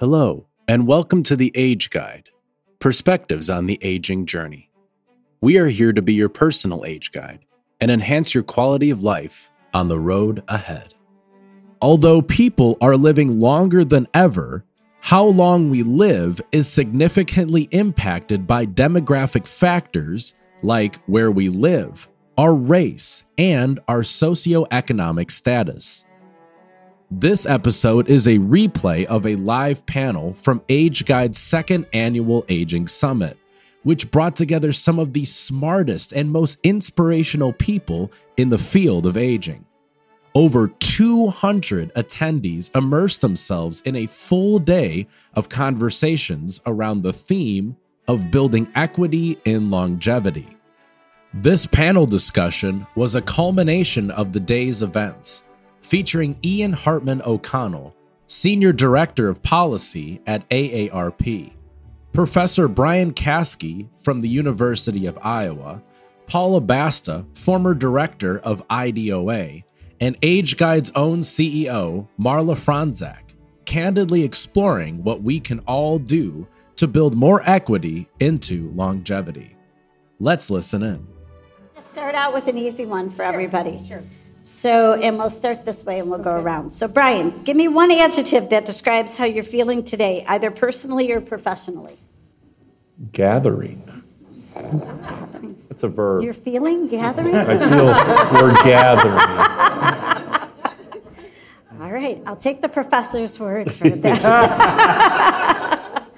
Hello, and welcome to the Age Guide Perspectives on the Aging Journey. We are here to be your personal age guide and enhance your quality of life on the road ahead. Although people are living longer than ever, how long we live is significantly impacted by demographic factors like where we live, our race, and our socioeconomic status. This episode is a replay of a live panel from Age Guide's second annual Aging Summit, which brought together some of the smartest and most inspirational people in the field of aging. Over 200 attendees immersed themselves in a full day of conversations around the theme of building equity in longevity. This panel discussion was a culmination of the day's events, featuring Ian Hartman O'Connell, Senior Director of Policy at AARP, Professor Brian Kaskie from the University of Iowa, Paula Basta, former Director of IDOA, and Age Guide's own CEO, Marla Fronczak, candidly exploring what we can all do to build more equity into longevity. Let's listen in. Start out with an easy one for everybody. Sure. So, and we'll start this way and we'll go around. So, Brian, give me one adjective that describes how you're feeling today, either personally or professionally. Gathering. That's a verb. You're feeling gathering? I feel we're gathering. All right, I'll take the professor's word for that.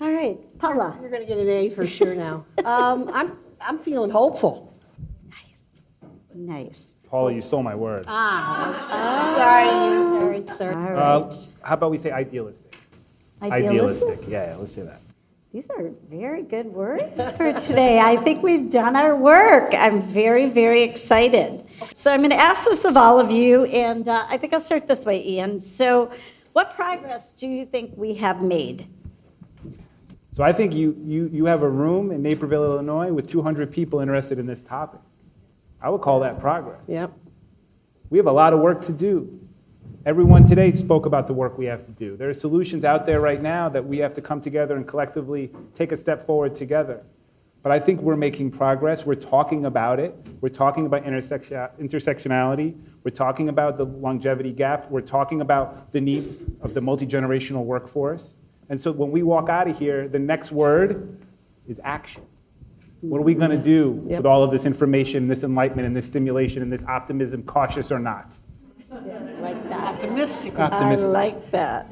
All right, Paula. You're going to get an A for sure now. Um, I'm, I'm feeling hopeful. Nice. Nice. Paula, you stole my word. Ah, sorry, sorry, sorry. All Uh, right. how about we say idealistic? Idealistic. Yeah, yeah, let's say that. These are very good words for today. I think we've done our work. I'm very, very excited. So I'm going to ask this of all of you, and uh, I think I'll start this way, Ian. So, what progress do you think we have made? So I think you, you, you have a room in Naperville, Illinois with 200 people interested in this topic. I would call that progress. Yep. We have a lot of work to do. Everyone today spoke about the work we have to do. There are solutions out there right now that we have to come together and collectively take a step forward together. But I think we're making progress. We're talking about it. We're talking about intersectionality. We're talking about the longevity gap. We're talking about the need of the multi generational workforce. And so when we walk out of here, the next word is action. What are we going to do Yep. with all of this information, this enlightenment, and this stimulation, and this optimism, cautious or not? Like that. Optimistic. Optimistic. I like that.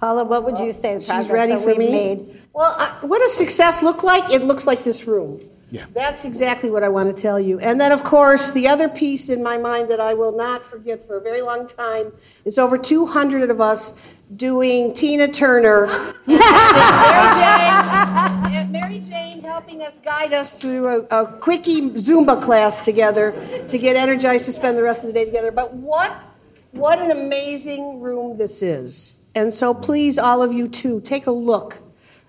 Paula, what would you say? She's ready that for me. Made? Well, I, what does success look like? It looks like this room. Yeah. That's exactly what I want to tell you. And then, of course, the other piece in my mind that I will not forget for a very long time is over 200 of us doing Tina Turner. helping us guide us through a, a quickie Zumba class together to get energized to spend the rest of the day together. But what, what an amazing room this is. And so, please, all of you too, take a look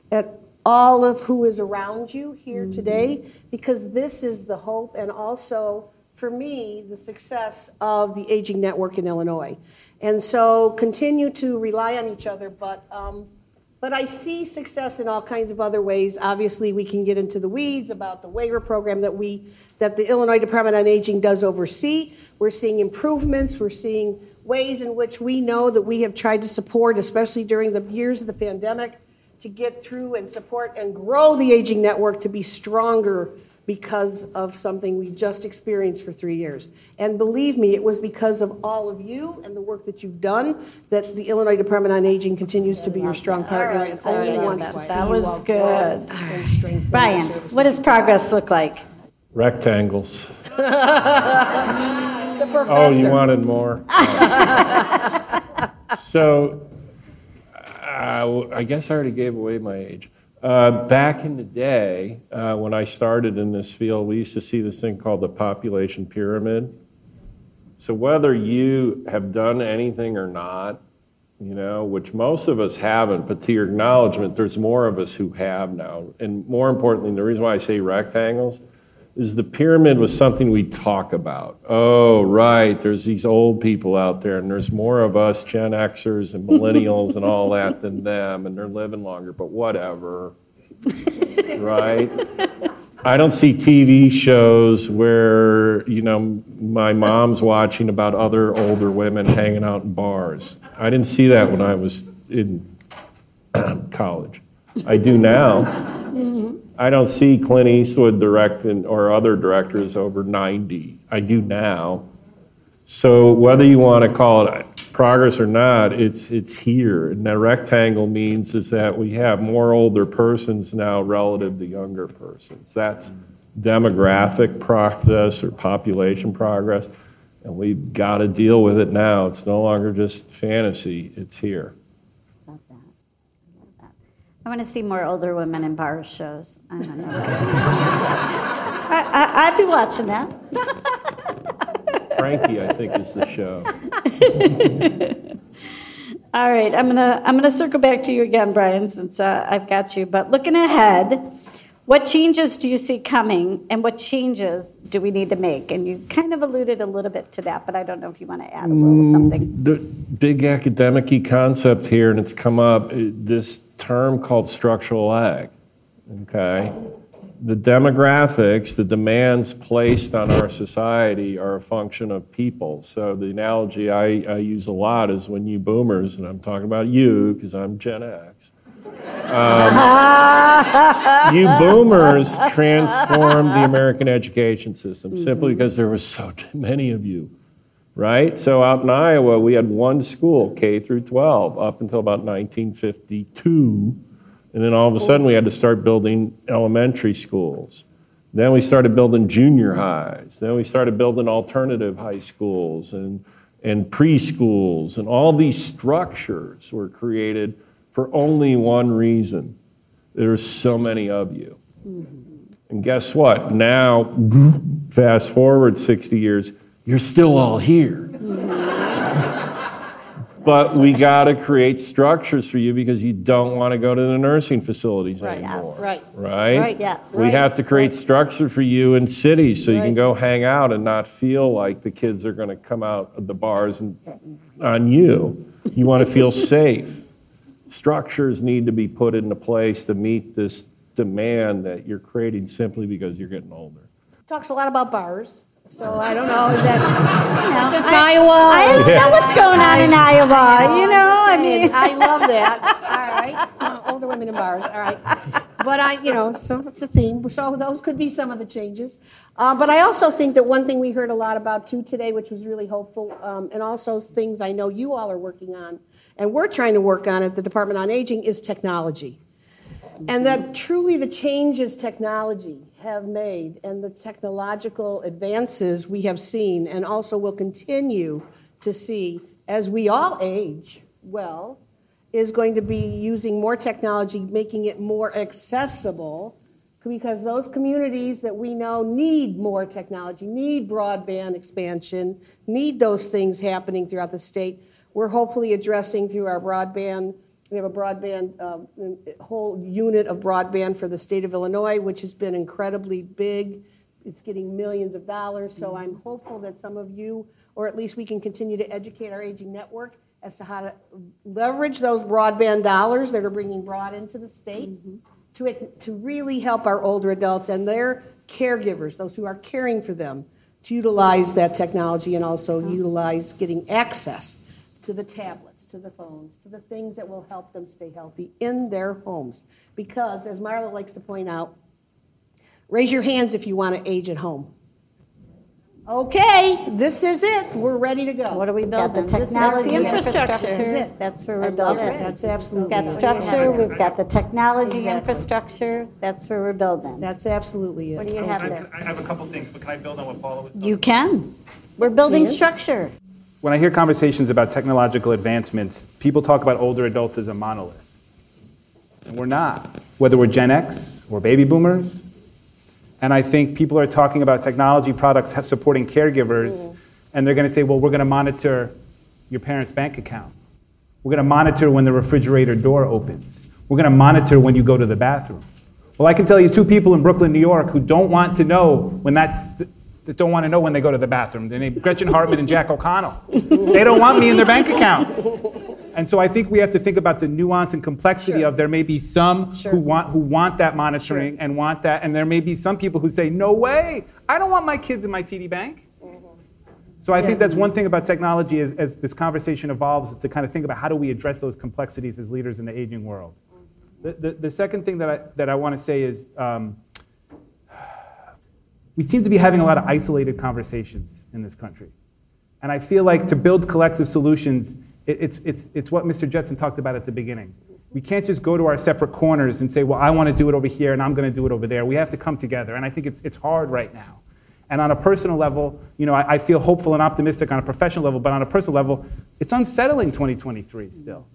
at all of who is around you here today because this is the hope and also for me the success of the aging network in illinois and so continue to rely on each other but um, but I see success in all kinds of other ways. Obviously, we can get into the weeds about the waiver program that we that the Illinois Department on Aging does oversee. We're seeing improvements. We're seeing ways in which we know that we have tried to support, especially during the years of the pandemic, to get through and support and grow the aging network to be stronger because of something we just experienced for three years. And believe me, it was because of all of you and the work that you've done that the Illinois Department on Aging continues to be your strong partner and only wants to see That was all good. and strengthen your Brian, services. what does progress look like? Rectangles. The Oh, professor. you wanted more? so, uh, I guess I already gave away my age. Uh, back in the day, uh, when I started in this field, we used to see this thing called the population pyramid. So, whether you have done anything or not, you know, which most of us haven't, but to your acknowledgement, there's more of us who have now. And more importantly, the reason why I say rectangles is the pyramid was something we talk about. Oh, right, there's these old people out there, and there's more of us Gen Xers and millennials and all that than them, and they're living longer, but whatever, right? I don't see TV shows where, you know, my mom's watching about other older women hanging out in bars. I didn't see that when I was in college. I do now. I don't see Clint Eastwood directing or other directors over 90. I do now. So whether you want to call it progress or not, it's, it's here. And that rectangle means is that we have more older persons now relative to younger persons. That's demographic progress or population progress. And we've got to deal with it now. It's no longer just fantasy, it's here. Love that. Love that. I want to see more older women in bar shows. I don't know. I, I, I'd be watching that. Frankie, I think, is the show. All right, I'm gonna I'm gonna circle back to you again, Brian, since uh, I've got you. But looking ahead, what changes do you see coming, and what changes do we need to make? And you kind of alluded a little bit to that, but I don't know if you want to add a little mm, something. The big academic concept here, and it's come up, this term called structural lag. Okay? The demographics, the demands placed on our society are a function of people. So the analogy I, I use a lot is when you boomers, and I'm talking about you because I'm Gen X, um, you boomers transformed the American education system simply because there were so many of you right? So out in Iowa, we had one school, K through 12, up until about 1952. And then all of a sudden, we had to start building elementary schools. Then we started building junior highs. Then we started building alternative high schools and, and preschools. And all these structures were created for only one reason there's so many of you. And guess what? Now, fast forward 60 years, you're still all here. but we got to create structures for you because you don't want to go to the nursing facilities Right, anymore. right. Right? Right, Yes. We right, have to create right. structure for you in cities so you can go hang out and not feel like the kids are going to come out of the bars and on you. You want to feel safe. Structures need to be put into place to meet this demand that you're creating simply because you're getting older. Talks a lot about bars, so I don't know, is that, is that just I- Iowa? I don't know what's going on in Iowa, you know, I mean. I love that, all right. Older women in bars, all right. But I, you know, so it's a theme, so those could be some of the changes. Uh, But I also think that one thing we heard a lot about too today, which was really hopeful, um, and also things I know you all are working on, and we're trying to work on at the Department on Aging, is technology. And that truly the changes technology have made and the technological advances we have seen and also will continue to see as we all age well is going to be using more technology, making it more accessible because those communities that we know need more technology, need broadband expansion, need those things happening throughout the state. We're hopefully addressing through our broadband we have a broadband, um, whole unit of broadband for the state of Illinois, which has been incredibly big. It's getting millions of dollars, so I'm hopeful that some of you, or at least we can continue to educate our aging network as to how to leverage those broadband dollars that are bringing broad into the state to, to really help our older adults and their caregivers, those who are caring for them, to utilize that technology and also utilize getting access to the tablets, to the phones, to the things that will help them stay healthy in their homes. Because, as Marla likes to point out, raise your hands if you want to age at home. Okay, this is it. We're ready to go. What are we got the building? This is technology the infrastructure. This is it. That's where we're I love building. it. That's We've absolutely got it. structure, we've got the technology Exactly. infrastructure, that's where we're building. That's absolutely it. What do it. you have I there? I have a couple things, but can I build on what Paula was talking You can. We're building Ian? structure. When I hear conversations about technological advancements, people talk about older adults as a monolith. And we're not, whether we're Gen X or baby boomers. And I think people are talking about technology products supporting caregivers, and they're going to say, well, we're going to monitor your parents' bank account. We're going to monitor when the refrigerator door opens. We're going to monitor when you go to the bathroom. Well, I can tell you two people in Brooklyn, New York, who don't want to know when that, that don't want to know when they go to the bathroom. They're named Gretchen Hartman and Jack O'Connell. They don't want me in their bank account. And so I think we have to think about the nuance and complexity Sure. of there may be some Sure. who want who want that monitoring and want that, and there may be some people who say, "No way, I don't want my kids in my TD Bank." So I think that's one thing about technology as, as this conversation evolves, is to kind of think about how do we address those complexities as leaders in the aging world. The, the, the second thing that I, that I want to say is um, we seem to be having a lot of isolated conversations in this country. And I feel like to build collective solutions, it, it's, it's, it's what Mr. Jetson talked about at the beginning. We can't just go to our separate corners and say, well, I want to do it over here and I'm going to do it over there. We have to come together. And I think it's, it's hard right now. And on a personal level, you know, I, I feel hopeful and optimistic on a professional level, but on a personal level, it's unsettling 2023 still.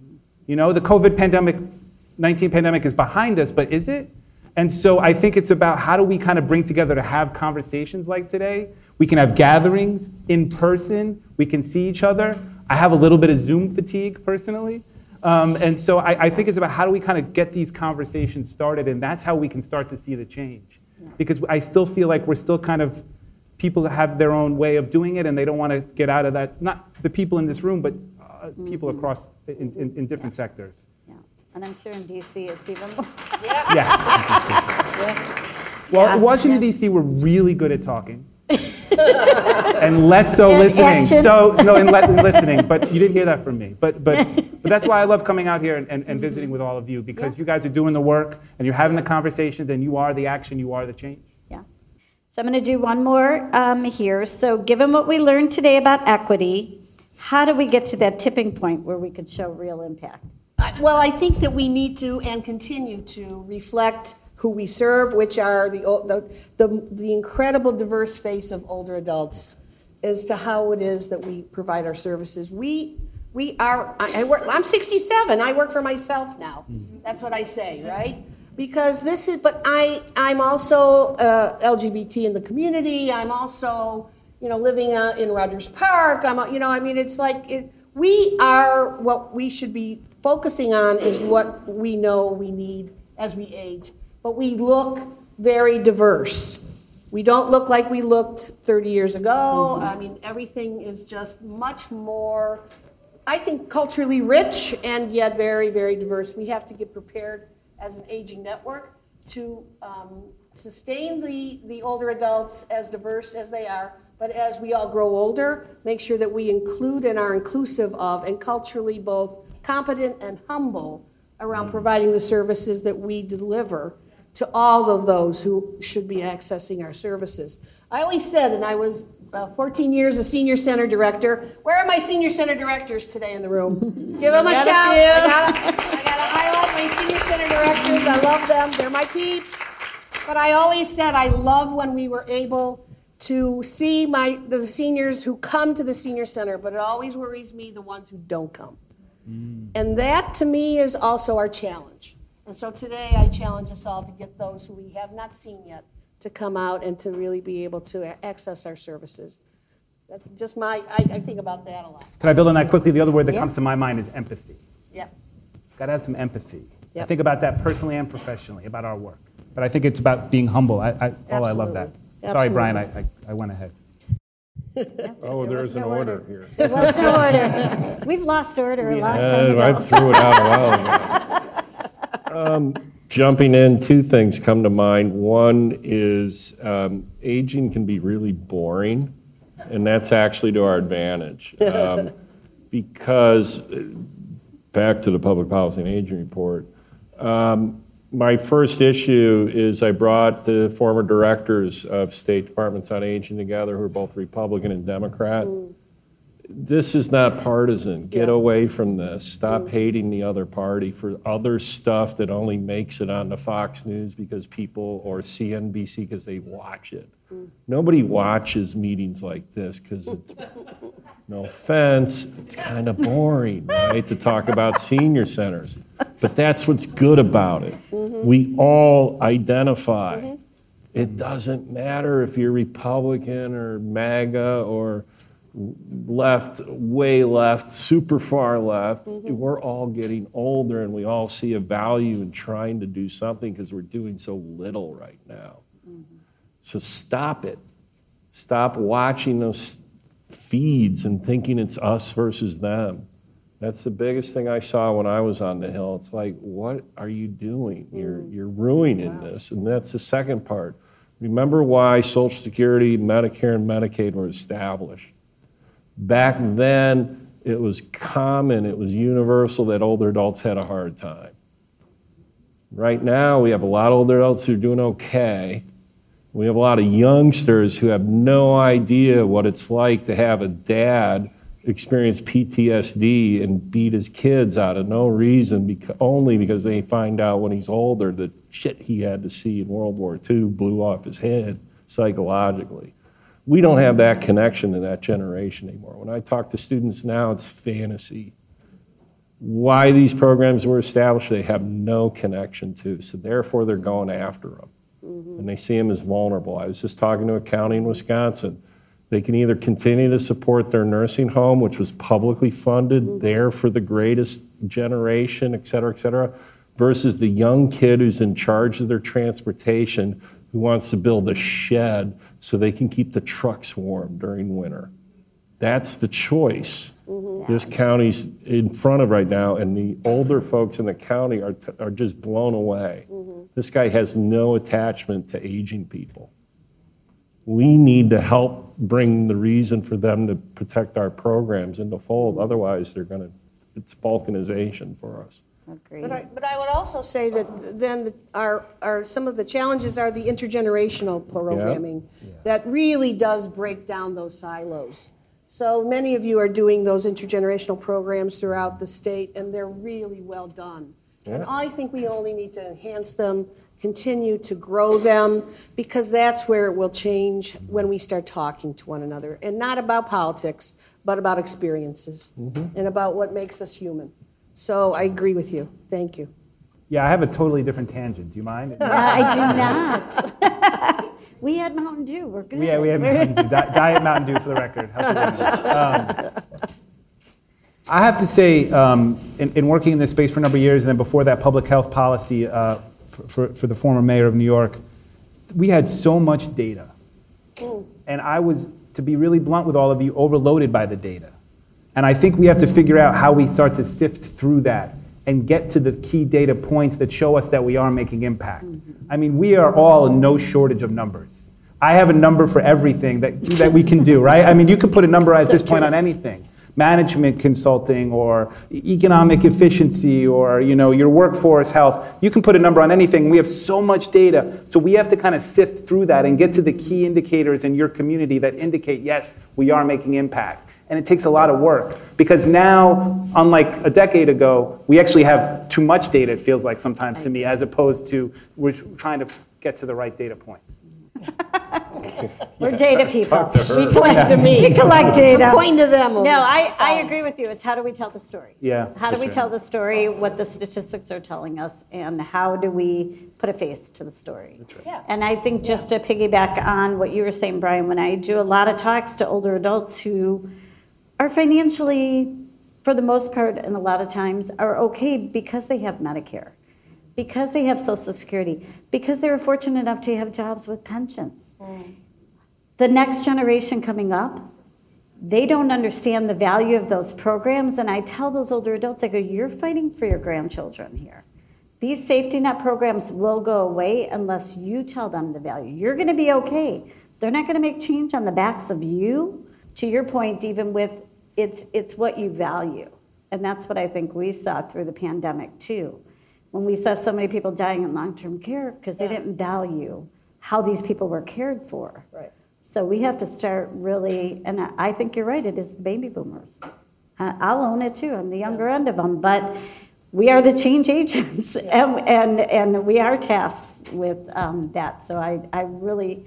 You know, the COVID pandemic, 19 pandemic is behind us, but is it? And so I think it's about how do we kind of bring together to have conversations like today. We can have gatherings in person, we can see each other. I have a little bit of Zoom fatigue personally. Um, and so I, I think it's about how do we kind of get these conversations started, and that's how we can start to see the change. Because I still feel like we're still kind of, people have their own way of doing it, and they don't want to get out of that, not the people in this room, but uh, people across in, in, in different sectors. Yeah. And I'm sure in DC it's even more. Yeah. Well, in Washington D.C. we're really good at talking, and less so And listening. action. So no, in le- listening. But you didn't hear that from me. But but but that's why I love coming out here and, and, and visiting with all of you because you guys are doing the work and you're having the conversations and you are the action, you are the change. Yeah. So I'm going to do one more um, here. So given what we learned today about equity, how do we get to that tipping point where we could show real impact? Well, I think that we need to and continue to reflect who we serve, which are the, the, the, the incredible diverse face of older adults as to how it is that we provide our services. We, we are, I, I work, I'm 67, I work for myself now. That's what I say, right? Because this is, but I, I'm also uh, LGBT in the community, I'm also, you know, living uh, in Rogers Park, I'm, you know, I mean, it's like, it, we are, what we should be focusing on is what we know we need as we age. But we look very diverse. We don't look like we looked 30 years ago. I mean, everything is just much more, I think, culturally rich and yet very, very diverse. We have to get prepared as an aging network to um, sustain the, the older adults as diverse as they are, but as we all grow older, make sure that we include and are inclusive of and culturally both competent and humble around providing the services that we deliver to all of those who should be accessing our services. I always said, and I was uh, 14 years a senior center director. Where are my senior center directors today in the room? Give them a shout. I gotta, I gotta highlight my senior center directors. I love them. They're my peeps. But I always said I love when we were able to see my the seniors who come to the senior center, but it always worries me the ones who don't come. Mm. And that to me is also our challenge. And so today I challenge us all to get those who we have not seen yet to come out and to really be able to access our services. That's just my, I, I think about that a lot. Can I build on that quickly? The other word that Yeah. comes to my mind is empathy. Yeah. Got to have some empathy. I think about that personally and professionally, about our work. But I think it's about being humble. I, I, oh, I love that. Absolutely. Sorry, Brian, I, I, I went ahead. Oh, There there's an no order order. here. There was no order. We've lost order a long time Uh, I ago. threw it out a while ago. Um, Jumping in, two things come to mind. One is um, aging can be really boring, and that's actually to our advantage. Um, Because, uh, back to the Public Policy and Aging Report, um, my first issue is I brought the former directors of state departments on aging together, who are both Republican and Democrat mm. this is not partisan. Get Yeah. away from this. Stop mm. hating the other party for other stuff that only makes it on the Fox News because people, or CNBC because they watch it. Mm. Nobody watches meetings like this because it's, no offense, it's kind of boring, right, to talk about senior centers. But that's what's good about it. Mm-hmm. We all identify. Mm-hmm. It doesn't matter if you're Republican or MAGA or left, way left, super far left. Mm-hmm. We're all getting older and we all see a value in trying to do something because we're doing so little right now. So stop it. Stop watching those feeds and thinking it's us versus them. That's the biggest thing I saw when I was on the Hill. It's like, what are you doing? You're, mm. you're ruining this. And that's the second part. Remember why Social Security, Medicare, and Medicaid were established. Back then, it was common, it was universal that older adults had a hard time. Right now, we have a lot of older adults who are doing okay. We have a lot of youngsters who have no idea what it's like to have a dad experience PTSD and beat his kids out of no reason, because, only because they find out when he's older that shit he had to see in World War II blew off his head psychologically. We don't have that connection to that generation anymore. When I talk to students now, it's fantasy. Why these programs were established, they have no connection to. So therefore, they're going after them. Mm-hmm. And they see them as vulnerable. I was just talking to a county in Wisconsin. They can either continue to support their nursing home, which was publicly funded, mm-hmm. there for the greatest generation, et cetera, et cetera, versus the young kid who's in charge of their transportation who wants to build a shed so they can keep the trucks warm during winter. That's the choice Mm-hmm. this county's in front of right now, and the older folks in the county are, are just blown away. Mm-hmm. This guy has no attachment to aging people. We need to help bring the reason for them to protect our programs into fold. Otherwise, they're going to, it's balkanization for us. Agreed. But I, but I would also say that then our, our, some of the challenges are the intergenerational programming that really does break down those silos. So many of you are doing those intergenerational programs throughout the state, and they're really well done. And I think we only need to enhance them, continue to grow them, because that's where it will change when we start talking to one another. And not about politics, but about experiences mm-hmm. and about what makes us human. So I agree with you. Thank you. Yeah, I have a totally different tangent. Do you mind? Uh, I do not. We had Mountain Dew. We're good. Yeah, we have Mountain Dew, Di- Diet Mountain Dew for the record. Um, I have to say, um, in, in working in this space for a number of years, and then before that, public health policy uh, for, for, for the former mayor of New York, we had so much data. And I was, to be really blunt with all of you, overloaded by the data. And I think we have to figure out how we start to sift through that and get to the key data points that show us that we are making impact. I mean, we are all in no shortage of numbers. I have a number for everything that, that we can do, right? I mean, you could put a number at this point on anything. Management consulting or economic efficiency or, you know, your workforce health. You can put a number on anything. We have so much data. So we have to kind of sift through that and get to the key indicators in your community that indicate, yes, we are making impact. And it takes a lot of work because now, unlike a decade ago, we actually have too much data, it feels like sometimes to me, as opposed to we're trying to get to the right data points. We're data people. We Point to me. We collect data. Point to them. No, I, I agree with you. It's how do we tell the story? Yeah, How do for we sure. tell the story, what the statistics are telling us, and how do we put a face to the story? right. Yeah. And I think just to piggyback on what you were saying, Brian, when I do a lot of talks to older adults who are financially, for the most part, and a lot of times, are okay because they have Medicare, because they have Social Security, because they were fortunate enough to have jobs with pensions. Mm. The next generation coming up, they don't understand the value of those programs. And I tell those older adults, I go, you're fighting for your grandchildren here. These safety net programs will go away unless you tell them the value. You're going to be okay. They're not going to make change on the backs of you. To your point, even with it's it's what you value, and that's what I think we saw through the pandemic too, when we saw so many people dying in long-term care because they didn't value how these people were cared for. Right. So we have to start really, and I think you're right, it is the baby boomers. I'll own it too, I'm the younger end of them, but we are the change agents, and, and, and we are tasked with um, that. So I, I really,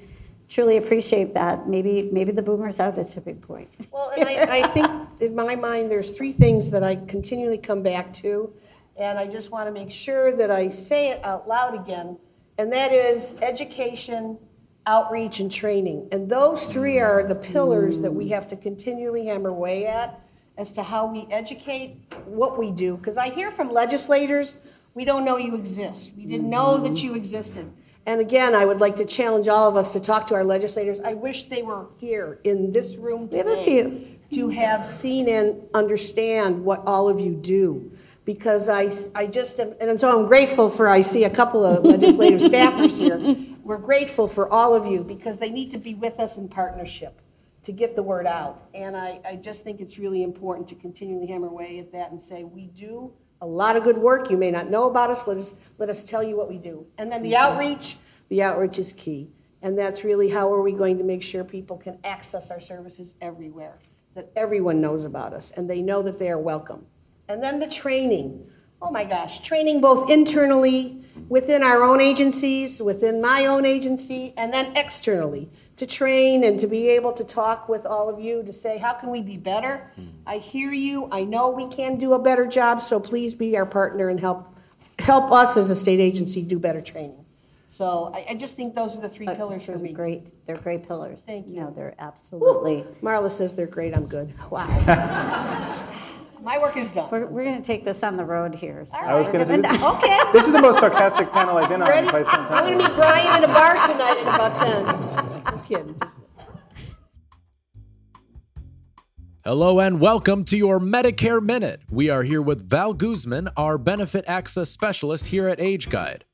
truly appreciate that. Maybe, maybe the boomers are the tipping point. Well, and I, I think in my mind, there's three things that I continually come back to, and I just want to make sure that I say it out loud again, and that is education, outreach, and training. And those three are the pillars that we have to continually hammer away at as to how we educate, what we do. Because I hear from legislators, we don't know you exist. We didn't know that you existed. And again, I would like to challenge all of us to talk to our legislators. I wish they were here in this room We today. have a few. To have seen and understand what all of you do. Because I, I just, am- and so I'm grateful for, I see a couple of legislative staffers here. We're grateful for all of you because they need to be with us in partnership to get the word out. And I, I just think it's really important to continually hammer away at that and say, we do a lot of good work. You may not know about us. Let us, let us tell you what we do. And then the mm-hmm. outreach, the outreach is key. And that's really how are we going to make sure people can access our services everywhere, that everyone knows about us and they know that they are welcome. And then the training. Oh my gosh, training both internally within our own agencies, within my own agency, and then externally to train and to be able to talk with all of you to say, how can we be better? I hear you. I know we can do a better job, so please be our partner and help help us as a state agency do better training. So I, I just think those are the three uh, pillars for They're me. Great, they're great pillars. Thank you. No, they're absolutely. Marla says they're great. I'm good. Wow. My work is done. We're, we're going to take this on the road here. so I was gonna say, this is- Okay. This is the most sarcastic panel I've been on in Ready? quite some time. I'm time. going to meet Brian in a bar tonight at about 10. Kidding. Hello and welcome to your Medicare Minute. We are here with Val Guzman, our benefit access specialist here at Age Guide.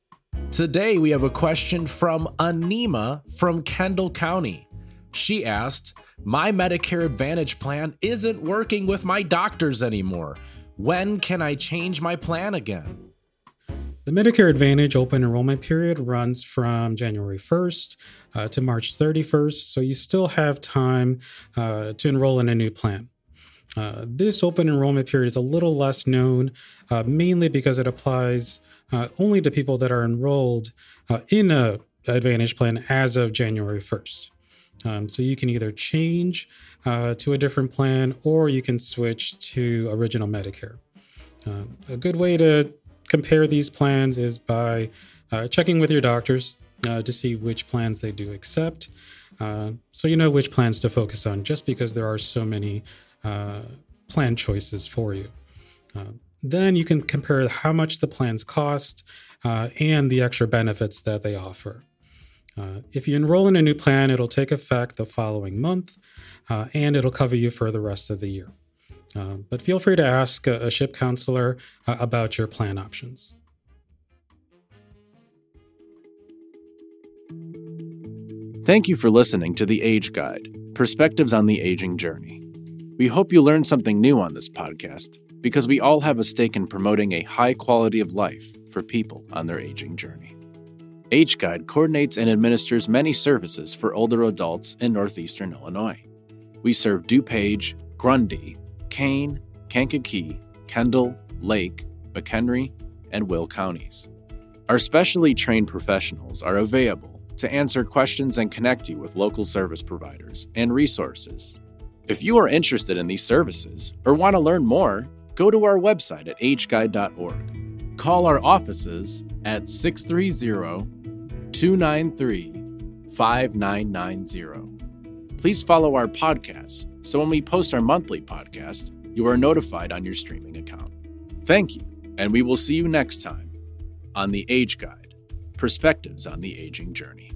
Today we have a question from Anima from Kendall County. She asked, My Medicare Advantage plan isn't working with my doctors anymore. When can I change my plan again? The Medicare Advantage open enrollment period runs from January 1st uh, to March 31st, so you still have time uh, to enroll in a new plan. Uh, this open enrollment period is a little less known, uh, mainly because it applies uh, only to people that are enrolled uh, in a Advantage plan as of January 1st. Um, so you can either change to a different plan or you can switch to original Medicare. Uh, a good way to compare these plans is by uh, checking with your doctors uh, to see which plans they do accept. Uh, so you know which plans to focus on just because there are so many uh, plan choices for you. Uh, then you can compare how much the plans cost uh, and the extra benefits that they offer. If you enroll in a new plan, it'll take effect the following month and it'll cover you for the rest of the year. Uh, but feel free to ask a, a SHIP counselor uh, about your plan options. Thank you for listening to The Age Guide Perspectives on the Aging Journey. We hope you learned something new on this podcast because we all have a stake in promoting a high quality of life for people on their aging journey. Age Guide coordinates and administers many services for older adults in northeastern Illinois. We serve DuPage, Grundy, Kane, Kankakee, Kendall, Lake, McHenry, and Will counties. Our specially trained professionals are available to answer questions and connect you with local service providers and resources. If you are interested in these services or want to learn more, go to our website at ageguide.org. Call our offices at 630 293 5990. Please follow our podcast so when we post our monthly podcast, you are notified on your streaming account. Thank you, and we will see you next time on The Age Guide Perspectives on the Aging Journey.